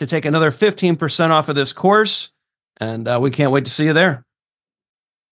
to take another 15% off of this course. And uh, we can't wait to see you there.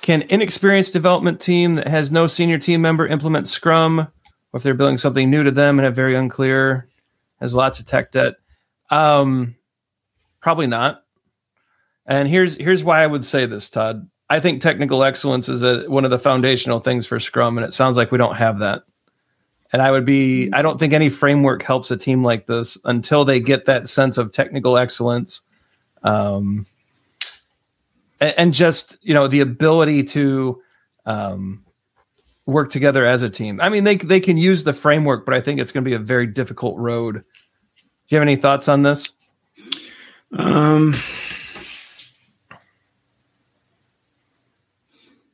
Can inexperienced development team that has no senior team member implement Scrum, or if they're building something new to them and have very unclear, has lots of tech debt? Um, probably not. And here's here's why I would say this, Todd. I think technical excellence is a, one of the foundational things for Scrum, and it sounds like we don't have that. And I would be, I don't think any framework helps a team like this until they get that sense of technical excellence. Um, and just you know the ability to um, work together as a team. I mean, they they can use the framework, but I think it's going to be a very difficult road. Do you have any thoughts on this? Um.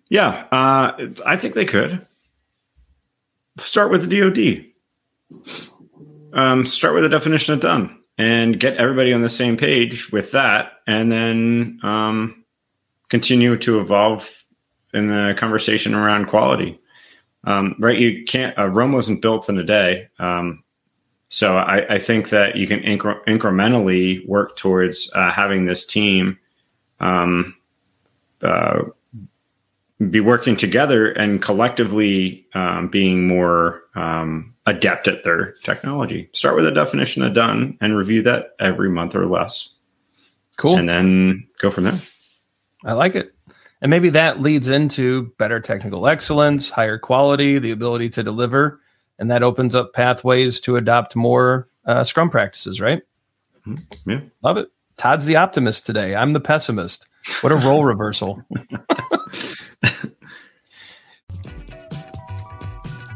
Yeah, uh, I think they could start with the DoD. Um, start with the definition of done and get everybody on the same page with that, and then um, continue to evolve in the conversation around quality. Um, right, you can't. Uh, Rome wasn't built in a day. Um, so I, I, think that you can incre- incrementally work towards uh, having this team um, uh, be working together and collectively um, being more um, adept at their technology. Start with a definition of done and review that every month or less. Cool. And then go from there. I like it. And maybe that leads into better technical excellence, higher quality, the ability to deliver, and that opens up pathways to adopt more uh, Scrum practices, right? Mm-hmm. Yeah. Love it. Todd's the optimist today. I'm the pessimist. What a role reversal.